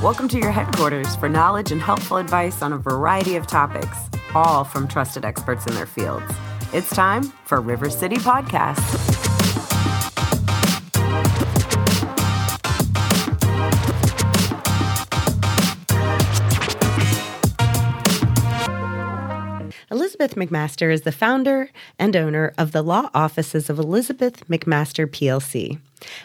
Welcome to your headquarters for knowledge and helpful advice on a variety of topics, all from trusted experts in their fields. It's time for River City Podcast. McMaster is the founder and owner of the law offices of Elizabeth McMaster PLC.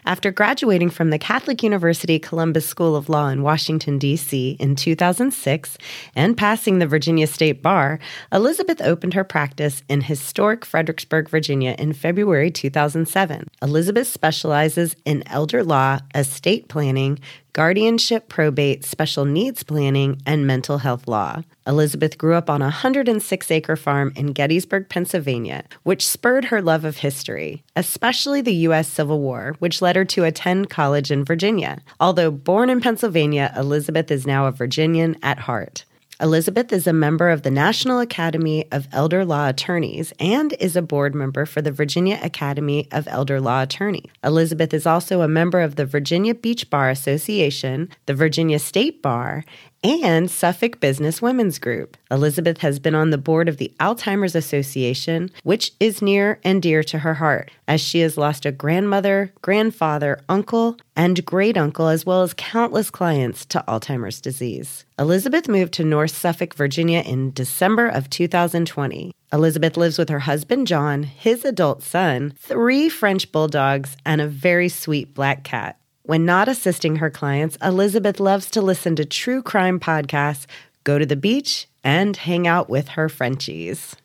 After graduating from the Catholic University Columbus School of Law in Washington, D.C. in 2006 and passing the Virginia State Bar, Elizabeth opened her practice in historic Fredericksburg, Virginia in February 2007. Elizabeth specializes in elder law, estate planning, guardianship, probate, special needs planning, and mental health law. Elizabeth grew up on a 106 acre farm in Gettysburg, Pennsylvania, which spurred her love of history, especially the U.S. Civil War, which led her to attend college in Virginia. Although born in Pennsylvania, Elizabeth is now a Virginian at heart. Elizabeth is a member of the National Academy of Elder Law Attorneys and is a board member for the Virginia Academy of Elder Law Attorney. Elizabeth is also a member of the Virginia Beach Bar Association, the Virginia State Bar, and Suffolk Business Women's Group. Elizabeth has been on the board of the Alzheimer's Association, which is near and dear to her heart, as she has lost a grandmother, grandfather, uncle, and great uncle, as well as countless clients to Alzheimer's disease. Elizabeth moved to North Suffolk, Virginia in December of 2020. Elizabeth lives with her husband, John, his adult son, three French bulldogs, and a very sweet black cat. When not assisting her clients, Elizabeth loves to listen to true crime podcasts, go to the beach, and hang out with her Frenchies.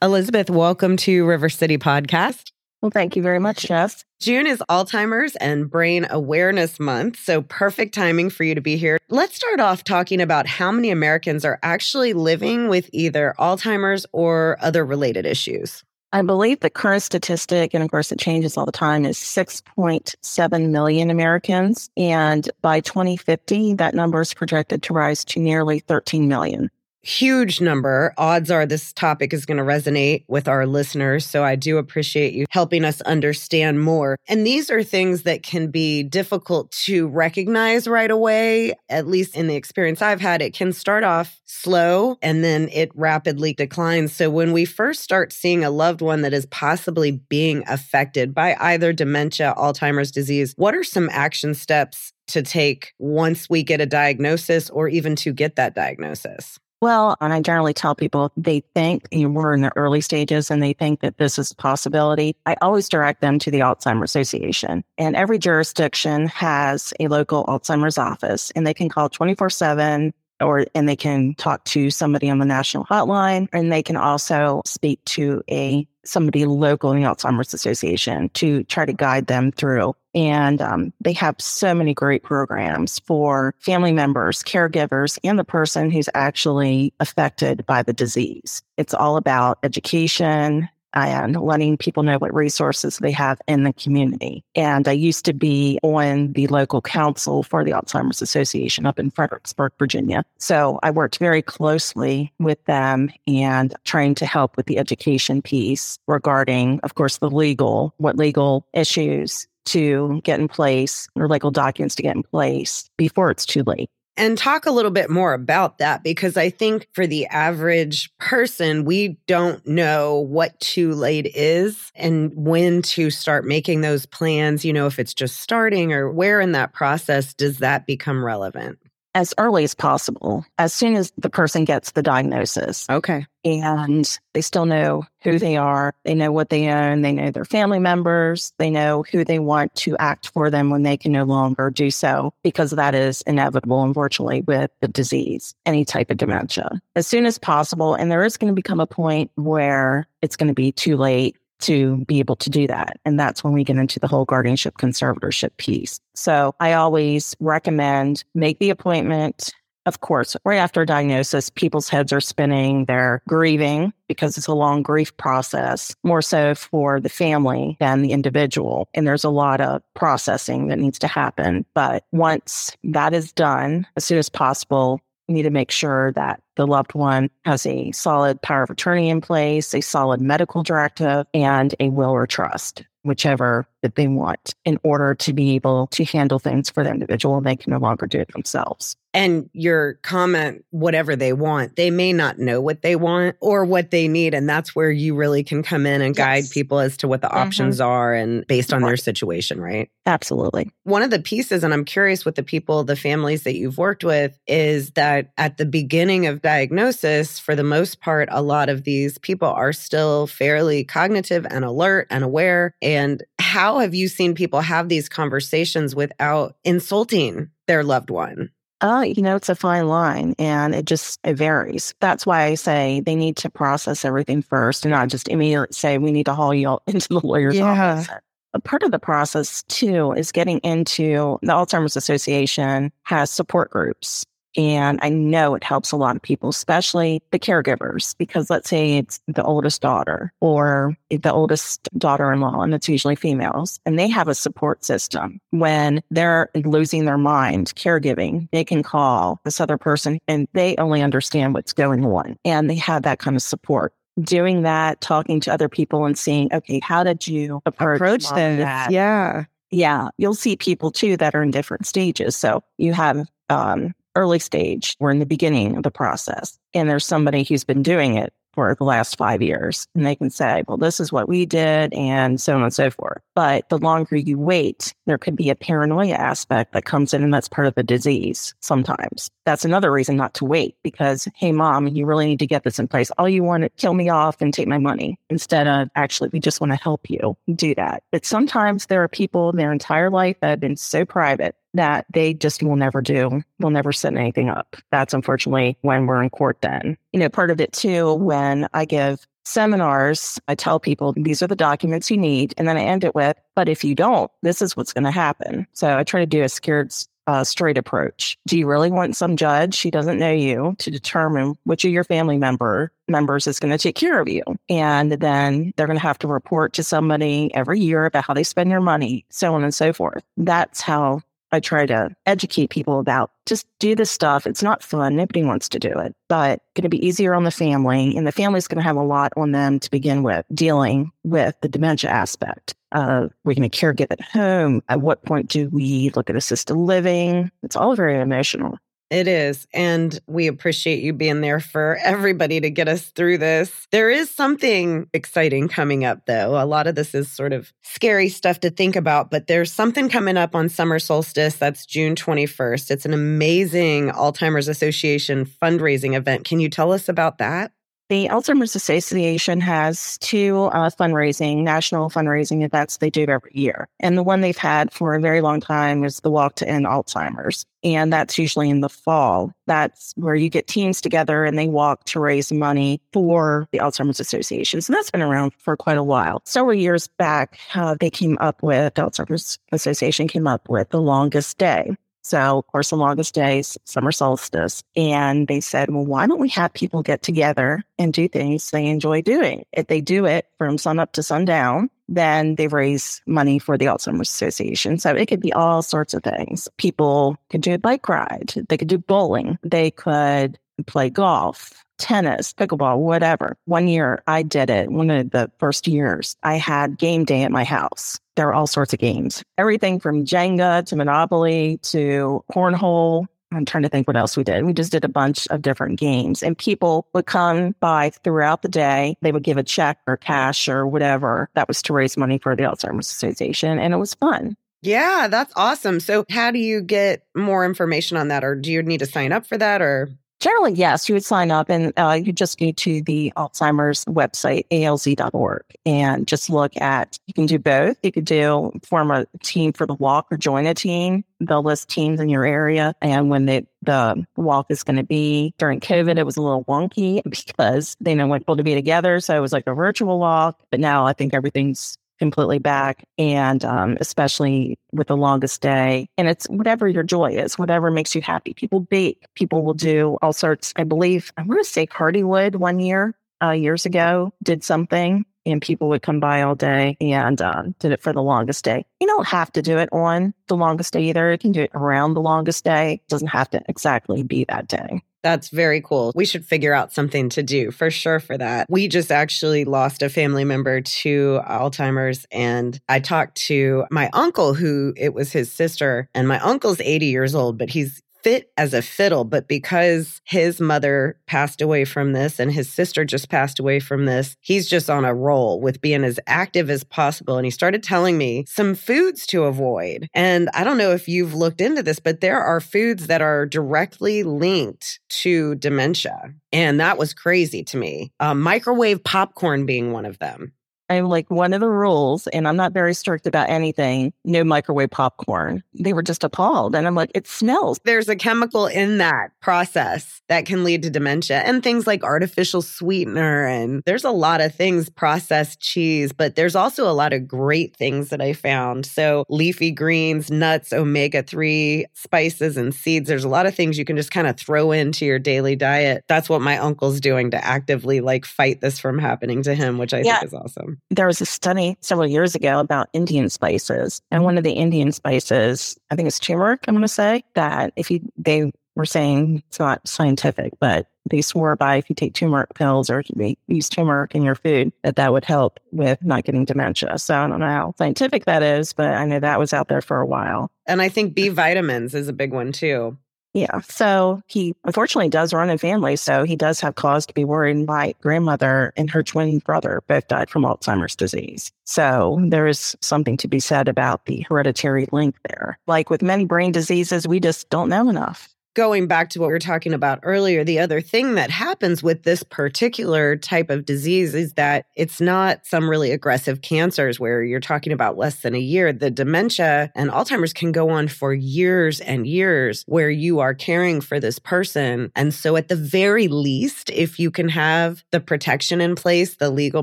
Elizabeth, welcome to River City Podcast. Well, thank you very much, Jeff. June is Alzheimer's and Brain Awareness Month, so perfect timing for you to be here. Let's start off talking about how many Americans are actually living with either Alzheimer's or other related issues. I believe the current statistic, and of course it changes all the time, is 6.7 million Americans. And by 2050, that number is projected to rise to nearly 13 million huge number. Odds are this topic is going to resonate with our listeners. So I do appreciate you helping us understand more. And these are things that can be difficult to recognize right away. At least in the experience I've had, it can start off slow and then it rapidly declines. So when we first start seeing a loved one that is possibly being affected by either dementia, Alzheimer's disease, what are some action steps to take once we get a diagnosis or even to get that diagnosis? Well, and I generally tell people they think you know, we're in the early stages and they think that this is a possibility. I always direct them to the Alzheimer's Association. And every jurisdiction has a local Alzheimer's office and they can call 24 7 or and they can talk to somebody on the national hotline and they can also speak to a somebody local in the Alzheimer's Association to try to guide them through. And um, they have so many great programs for family members, caregivers, and the person who's actually affected by the disease. It's all about education, and letting people know what resources they have in the community. And I used to be on the local council for the Alzheimer's Association up in Fredericksburg, Virginia. So I worked very closely with them and trying to help with the education piece regarding, of course, the legal, what legal issues to get in place or legal documents to get in place before it's too late and talk a little bit more about that because I think for the average person, we don't know what too late is and when to start making those plans. You know, if it's just starting or where in that process does that become relevant? As early as possible, as soon as the person gets the diagnosis. Okay. And they still know who they are. They know what they own. They know their family members. They know who they want to act for them when they can no longer do so, because that is inevitable, unfortunately, with the disease, any type of dementia. As soon as possible. And there is going to become a point where it's going to be too late to be able to do that. And that's when we get into the whole guardianship conservatorship piece. So I always recommend make the appointment. Of course, right after diagnosis, people's heads are spinning. They're grieving because it's a long grief process, more so for the family than the individual. And there's a lot of processing that needs to happen. But once that is done, as soon as possible, need to make sure that the loved one has a solid power of attorney in place, a solid medical directive, and a will or trust whichever that they want in order to be able to handle things for the individual they can no longer do it themselves. And your comment, whatever they want, they may not know what they want or what they need. And that's where you really can come in and yes. guide people as to what the mm-hmm. options are and based on their situation, right? Absolutely. One of the pieces, and I'm curious with the people, the families that you've worked with, is that at the beginning of diagnosis, for the most part, a lot of these people are still fairly cognitive and alert and aware. And how have you seen people have these conversations without insulting their loved one? Uh, you know, it's a fine line and it just it varies. That's why I say they need to process everything first and not just immediately say we need to haul you all into the lawyer's yeah. office. A part of the process too is getting into the Alzheimer's Association has support groups and I know it helps a lot of people, especially the caregivers, because let's say it's the oldest daughter or the oldest daughter in law, and it's usually females, and they have a support system. When they're losing their mind, caregiving, they can call this other person and they only understand what's going on and they have that kind of support doing that, talking to other people and seeing, okay, how did you approach, approach this? That? Yeah. Yeah. You'll see people too that are in different stages. So you have um, early stage. We're in the beginning of the process. And there's somebody who's been doing it for the last five years. And they can say, well, this is what we did and so on and so forth. But the longer you wait, there could be a paranoia aspect that comes in and that's part of the disease sometimes. That's another reason not to wait because, hey, mom, you really need to get this in place. All you want to kill me off and take my money instead of actually, we just want to help you do that. But sometimes there are people in their entire life that have been so private that they just will never do. Will never set anything up. That's unfortunately when we're in court then. You know, part of it too, when I give seminars, I tell people these are the documents you need. And then I end it with, but if you don't, this is what's going to happen. So I try to do a scared uh, straight approach. Do you really want some judge who doesn't know you to determine which of your family member members is going to take care of you? And then they're going to have to report to somebody every year about how they spend their money, so on and so forth. That's how I try to educate people about just do this stuff. It's not fun. Nobody wants to do it, but going to be easier on the family. And the family's going to have a lot on them to begin with, dealing with the dementia aspect. Uh, we're going to caregive at home. At what point do we look at assisted living? It's all very emotional. It is. And we appreciate you being there for everybody to get us through this. There is something exciting coming up, though. A lot of this is sort of scary stuff to think about, but there's something coming up on summer solstice. That's June 21st. It's an amazing Alzheimer's Association fundraising event. Can you tell us about that? The Alzheimer's Association has two uh, fundraising, national fundraising events they do every year. And the one they've had for a very long time is the Walk to End Alzheimer's. And that's usually in the fall. That's where you get teams together and they walk to raise money for the Alzheimer's Association. So that's been around for quite a while. Several years back, uh, they came up with, Alzheimer's Association came up with the longest day. So, of course, the longest days, summer solstice. And they said, well, why don't we have people get together and do things they enjoy doing? If they do it from sun up to sundown, then they raise money for the Alzheimer's Association. So it could be all sorts of things. People could do a bike ride. They could do bowling. They could play golf tennis, pickleball, whatever. One year I did it, one of the first years, I had game day at my house. There were all sorts of games, everything from Jenga to Monopoly to Cornhole. I'm trying to think what else we did. We just did a bunch of different games and people would come by throughout the day. They would give a check or cash or whatever that was to raise money for the Alzheimer's Association. And it was fun. Yeah, that's awesome. So, how do you get more information on that, or do you need to sign up for that, or? Generally, yes, you would sign up and uh, you just go to the Alzheimer's website, alz.org, and just look at, you can do both. You could do form a team for the walk or join a team. They'll list teams in your area. And when the, the walk is going to be during COVID, it was a little wonky because they didn't want people to be together. So it was like a virtual walk. But now I think everything's completely back and um, especially with the longest day and it's whatever your joy is whatever makes you happy. People bake people will do all sorts. I believe i want to say hardywood one year uh, years ago did something and people would come by all day and uh, did it for the longest day. You don't have to do it on the longest day either. You can do it around the longest day. It doesn't have to exactly be that day. That's very cool. We should figure out something to do for sure for that. We just actually lost a family member to Alzheimer's, and I talked to my uncle, who it was his sister, and my uncle's 80 years old, but he's fit as a fiddle, but because his mother passed away from this and his sister just passed away from this, he's just on a roll with being as active as possible. And he started telling me some foods to avoid. And I don't know if you've looked into this, but there are foods that are directly linked to dementia. And that was crazy to me. Um, microwave popcorn being one of them. I'm like one of the rules, and I'm not very strict about anything, no microwave popcorn. They were just appalled. And I'm like, it smells. There's a chemical in that process that can lead to dementia and things like artificial sweetener. And there's a lot of things, processed cheese, but there's also a lot of great things that I found. So leafy greens, nuts, omega 3 spices, and seeds. There's a lot of things you can just kind of throw into your daily diet. That's what my uncle's doing to actively like fight this from happening to him, which I yeah. think is awesome there was a study several years ago about Indian spices. And mm-hmm. one of the Indian spices, I think it's turmeric, I'm going to say, that if you, they were saying it's not scientific, but they swore by if you take turmeric pills or use turmeric in your food, that that would help with not getting dementia. So I don't know how scientific that is, but I know that was out there for a while. And I think B vitamins is a big one too. Yeah. So he unfortunately does run a family. So he does have cause to be worried. My grandmother and her twin brother both died from Alzheimer's disease. So there is something to be said about the hereditary link there. Like with many brain diseases, we just don't know enough going back to what we were talking about earlier, the other thing that happens with this particular type of disease is that it's not some really aggressive cancers where you're talking about less than a year. The dementia and Alzheimer's can go on for years and years where you are caring for this person. And so, at the very least, if you can have the protection in place, the legal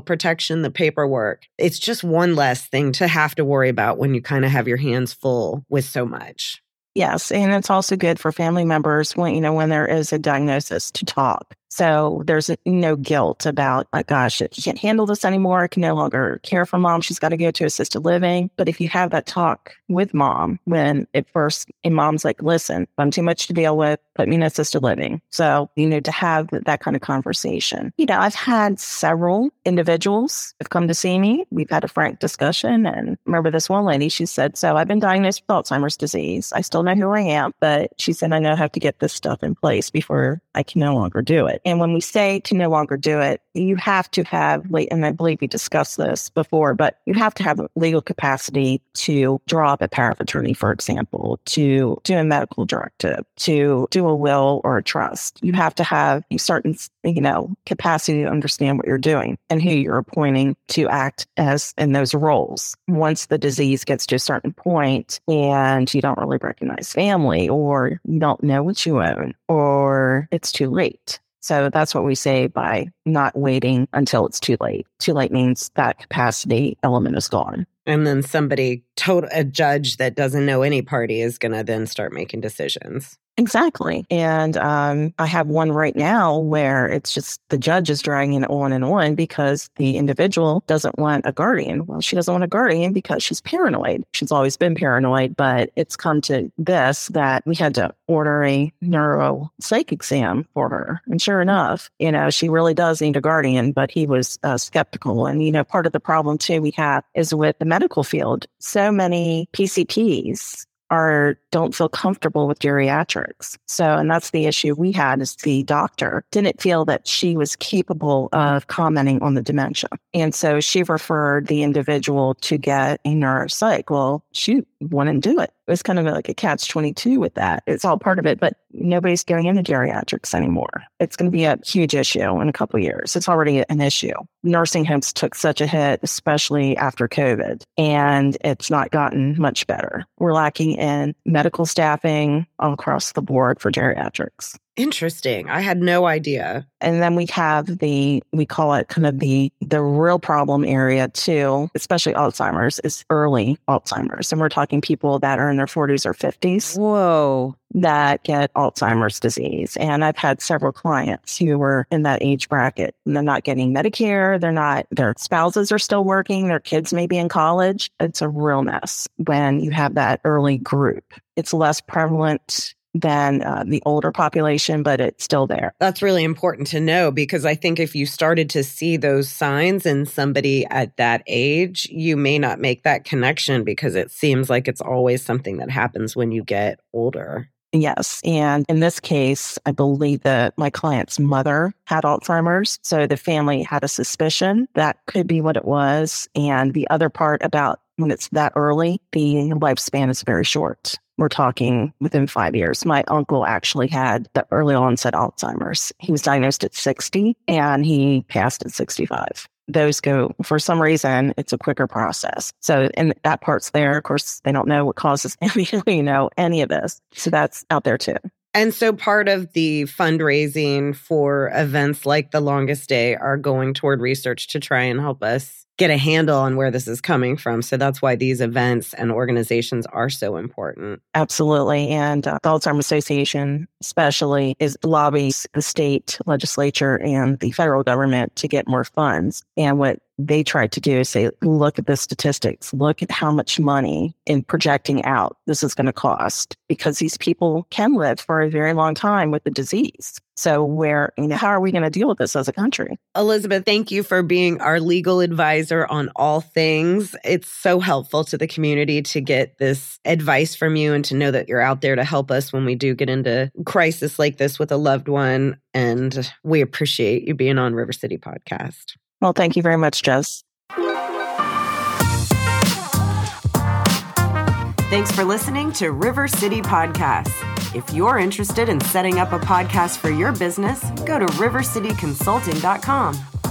protection, the paperwork, it's just one less thing to have to worry about when you kind of have your hands full with so much. Yes. And it's also good for family members when, you know, when there is a diagnosis to talk. So there's no guilt about, like, gosh, she can't handle this anymore. I can no longer care for mom. She's got to go to assisted living. But if you have that talk with mom, when at first, and mom's like, listen, I'm too much to deal with, put me in assisted living. So, you know, to have that kind of conversation. You know, I've had several individuals have come to see me. We've had a frank discussion. And remember this one lady, she said, so I've been diagnosed with Alzheimer's disease. I still know who I am, but she said, I know I have to get this stuff in place before I can no longer do it. And when we say to no longer do it, you have to have, and I believe we discussed this before, but you have to have legal capacity to draw up a power of attorney, for example, to do a medical directive, to do a will or a trust. You have to have a certain, you know, capacity to understand what you're doing and who you're appointing to act as in those roles. Once the disease gets to a certain point and you don't really recognize family or you don't know what you own or it's too late so that's what we say by not waiting until it's too late. Too late means that capacity element is gone. And then somebody, total, a judge that doesn't know any party is going to then start making decisions. Exactly. And um, I have one right now where it's just the judge is dragging it on and on because the individual doesn't want a guardian. Well, she doesn't want a guardian because she's paranoid. She's always been paranoid, but it's come to this that we had to order a neuro psych exam for her. And sure enough, you know, she really does need a guardian, but he was uh, skeptical. And, you know, part of the problem too we have is with the medical field. So many PCPs are don't feel comfortable with geriatrics. So, and that's the issue we had is the doctor didn't feel that she was capable of commenting on the dementia. And so she referred the individual to get a neuropsych. Well, she wouldn't do it. It was kind of like a catch 22 with that. It's all part of it, but nobody's going into geriatrics anymore. It's going to be a huge issue in a couple years. It's already an issue. Nursing homes took such a hit, especially after COVID, and it's not gotten much better. We're lacking in medical staffing across the board for geriatrics. Interesting. I had no idea. And then we have the, we call it kind of the, the real problem area too, especially Alzheimer's is early Alzheimer's. And we're talking people that are in their 40s or 50s. Whoa. That get Alzheimer's disease. And I've had several clients who were in that age bracket and they're not getting Medicare. They're not, their spouses are still working. Their kids may be in college. It's a real mess when you have that early group. It's less prevalent than uh, the older population, but it's still there. That's really important to know because I think if you started to see those signs in somebody at that age, you may not make that connection because it seems like it's always something that happens when you get older. Yes. And in this case, I believe that my client's mother had Alzheimer's. So the family had a suspicion that could be what it was. And the other part about when it's that early, the lifespan is very short. We're talking within five years. My uncle actually had the early onset Alzheimer's. He was diagnosed at 60 and he passed at 65 those go for some reason it's a quicker process. So and that part's there. Of course they don't know what causes any you know any of this. So that's out there too. And so part of the fundraising for events like the longest day are going toward research to try and help us get a handle on where this is coming from. So that's why these events and organizations are so important. Absolutely. And uh, the Alzheimer's Association, especially, is lobbies the state legislature and the federal government to get more funds. And what they tried to do is say, look at the statistics, look at how much money in projecting out this is going to cost because these people can live for a very long time with the disease. So where, you know, how are we going to deal with this as a country? Elizabeth, thank you for being our legal advisor on all things. It's so helpful to the community to get this advice from you and to know that you're out there to help us when we do get into crisis like this with a loved one. And we appreciate you being on River City Podcast. Well, thank you very much, Jess. Thanks for listening to River City Podcasts. If you're interested in setting up a podcast for your business, go to rivercityconsulting.com